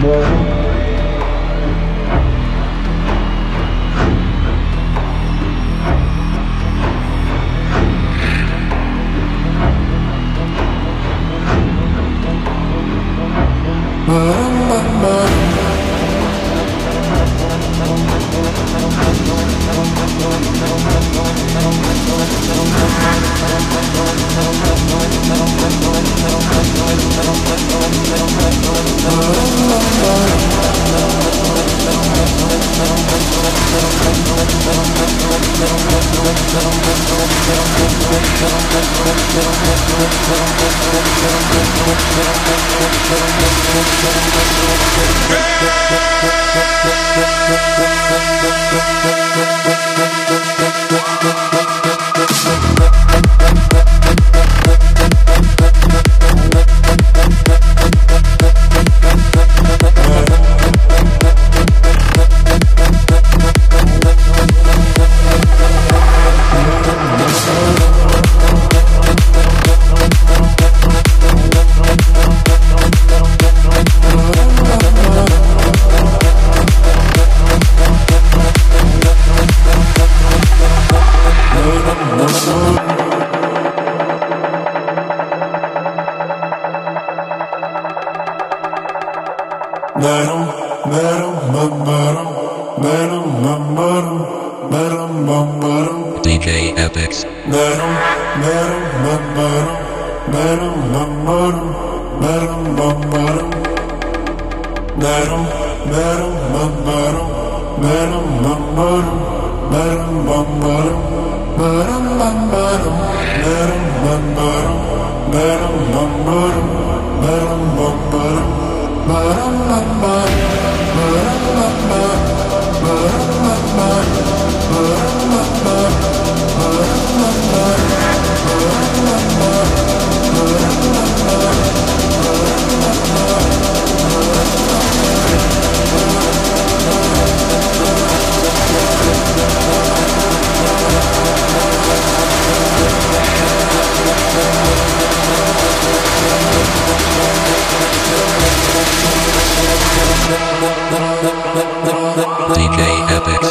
more Thank you. DJ Epix. Bum epic.